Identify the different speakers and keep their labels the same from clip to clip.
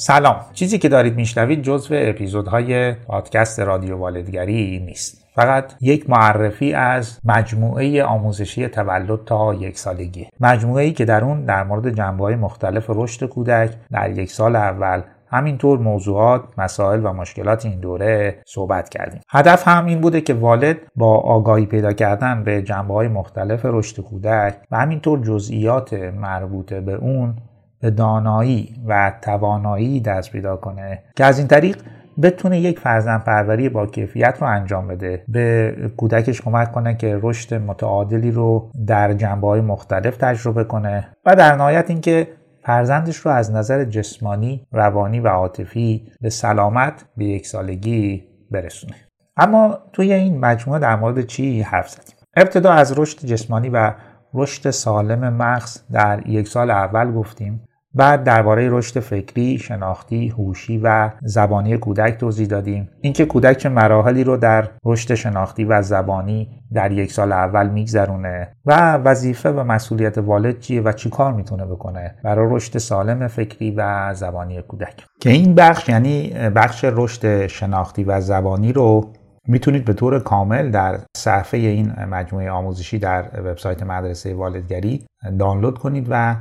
Speaker 1: سلام. چیزی که دارید میشنوید جزو اپیزودهای پادکست رادیو والدگری نیست. فقط یک معرفی از مجموعه آموزشی تولد تا یک سالگی. مجموعه ای که در اون در مورد جنبه های مختلف رشد کودک در یک سال اول همینطور موضوعات، مسائل و مشکلات این دوره صحبت کردیم. هدف هم این بوده که والد با آگاهی پیدا کردن به جنبه های مختلف رشد کودک و همینطور جزئیات مربوطه به اون به دانایی و توانایی دست پیدا کنه که از این طریق بتونه یک فرزند پروری با کیفیت رو انجام بده به کودکش کمک کنه که رشد متعادلی رو در جنبه مختلف تجربه کنه و در نهایت اینکه فرزندش رو از نظر جسمانی، روانی و عاطفی به سلامت به یک سالگی برسونه. اما توی این مجموعه در مورد چی حرف زدیم؟ ابتدا از رشد جسمانی و رشد سالم مغز در یک سال اول گفتیم بعد درباره رشد فکری، شناختی، هوشی و زبانی کودک توضیح دادیم. اینکه کودک چه مراحلی رو در رشد شناختی و زبانی در یک سال اول میگذرونه و وظیفه و مسئولیت والد چیه و چی کار می‌تونه بکنه برای رشد سالم فکری و زبانی کودک. که این بخش یعنی بخش رشد شناختی و زبانی رو می‌تونید به طور کامل در صفحه این مجموعه آموزشی در وبسایت مدرسه والدگری دانلود کنید و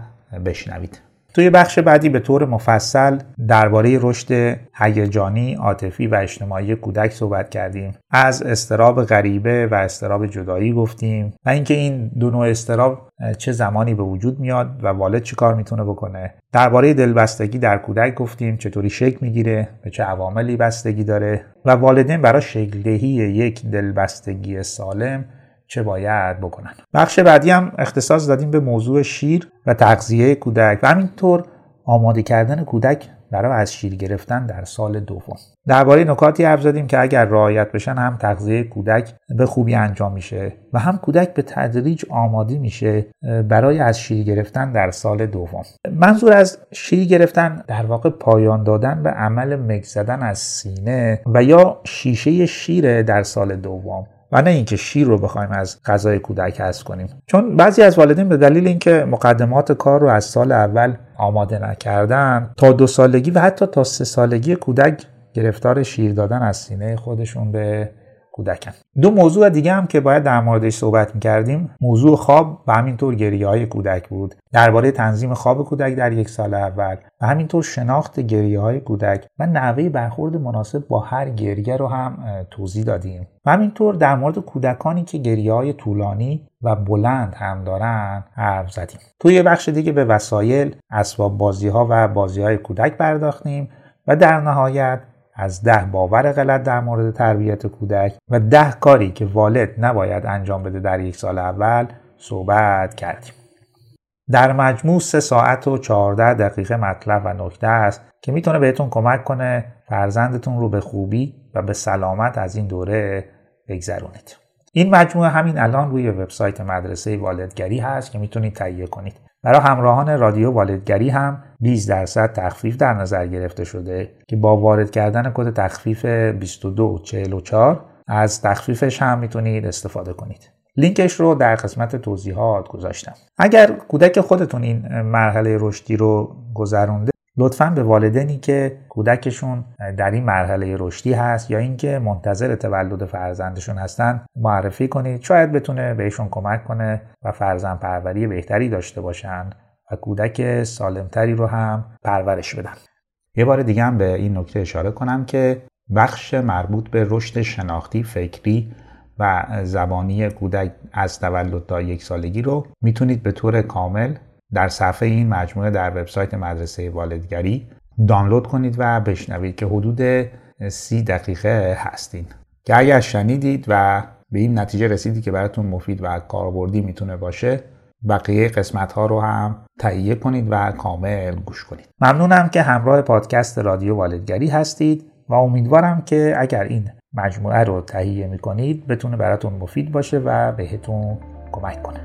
Speaker 1: بشنوید. توی بخش بعدی به طور مفصل درباره رشد هیجانی، عاطفی و اجتماعی کودک صحبت کردیم. از استراب غریبه و استراب جدایی گفتیم و اینکه این دو نوع استراب چه زمانی به وجود میاد و والد چی کار می‌تونه بکنه. درباره دلبستگی در کودک گفتیم چطوری شکل می‌گیره، به چه عواملی بستگی داره و والدین برای شکلدهی یک دلبستگی سالم چه باید بکنن. بخش بعدی هم اختصاص دادیم به موضوع شیر و تغذیه کودک و همینطور آماده کردن کودک برای از شیر گرفتن در سال دوم. درباره نکاتی حرف زدیم که اگر رعایت بشن هم تغذیه کودک به خوبی انجام میشه و هم کودک به تدریج آماده میشه برای از شیر گرفتن در سال دوم. منظور از شیر گرفتن در واقع پایان دادن به عمل مک زدن از سینه و یا شیشه شیر در سال دوم. و نه اینکه شیر رو بخوایم از غذای کودک حذف کنیم. چون بعضی از والدین به دلیل اینکه مقدمات کار رو از سال اول آماده نکردن تا دو سالگی و حتی تا سه سالگی کودک گرفتار شیر دادن از سینه خودشون به کودکن. دو موضوع دیگه هم که باید در موردش صحبت می‌کردیم. موضوع خواب و همینطور گریه های کودک بود. درباره تنظیم خواب کودک در یک سال اول. و همینطور شناخت گریه های کودک و نحوه برخورد مناسب با هر گریه رو هم توضیح دادیم. و همینطور در مورد کودکانی که گریه های طولانی و بلند هم دارن حرف زدیم. توی بخش دیگه به وسایل اسباب بازی ها و بازی های کودک پرداختیم و در نهایت از ده باور غلط در مورد تربیت کودک و ده کاری که والد نباید انجام بده در یک سال اول صحبت کردیم. در مجموع سه ساعت و 14 دقیقه مطلب و نکته است که می‌تونه بهتون کمک کنه فرزندتون رو به خوبی و به سلامت از این دوره بگذرونید. این مجموعه همین الان روی وبسایت مدرسه والدگری هست که می‌تونید تهیه کنید. برای همراهان رادیو والدگری هم 20 درصد تخفیف در نظر گرفته شده که با وارد کردن کد تخفیف 2244 از تخفیفش هم می‌تونید استفاده کنید. لینکش رو در قسمت توضیحات گذاشتم. اگر کودک خودتون این مرحله رشدی رو گذرونده لطفا به والدینی که کودکشون در این مرحله رشدی هست یا اینکه منتظر تولد فرزندشون هستن معرفی کنید. شاید بتونه بهشون کمک کنه و فرزند پروری بهتری داشته باشن و کودک سالمتری رو هم پرورش بدن. یه بار دیگه هم به این نکته اشاره کنم که بخش مربوط به رشد شناختی فکری و زبانی کودک از تولد تا یک سالگی رو می‌تونید به طور کامل در صفحه این مجموعه در وبسایت مدرسه والدگری دانلود کنید و بشنوید که حدود سی دقیقه هستین. که اگر شنیدید و به این نتیجه رسیدید که براتون مفید و کاربردی می‌تونه باشه بقیه قسمت ها رو هم تهیه کنید و کامل گوش کنید. ممنونم که همراه پادکست رادیو والدگری هستید و امیدوارم که اگر این مجموعه رو تهیه می‌کنید بتونه براتون مفید باشه و بهتون کمک کنه.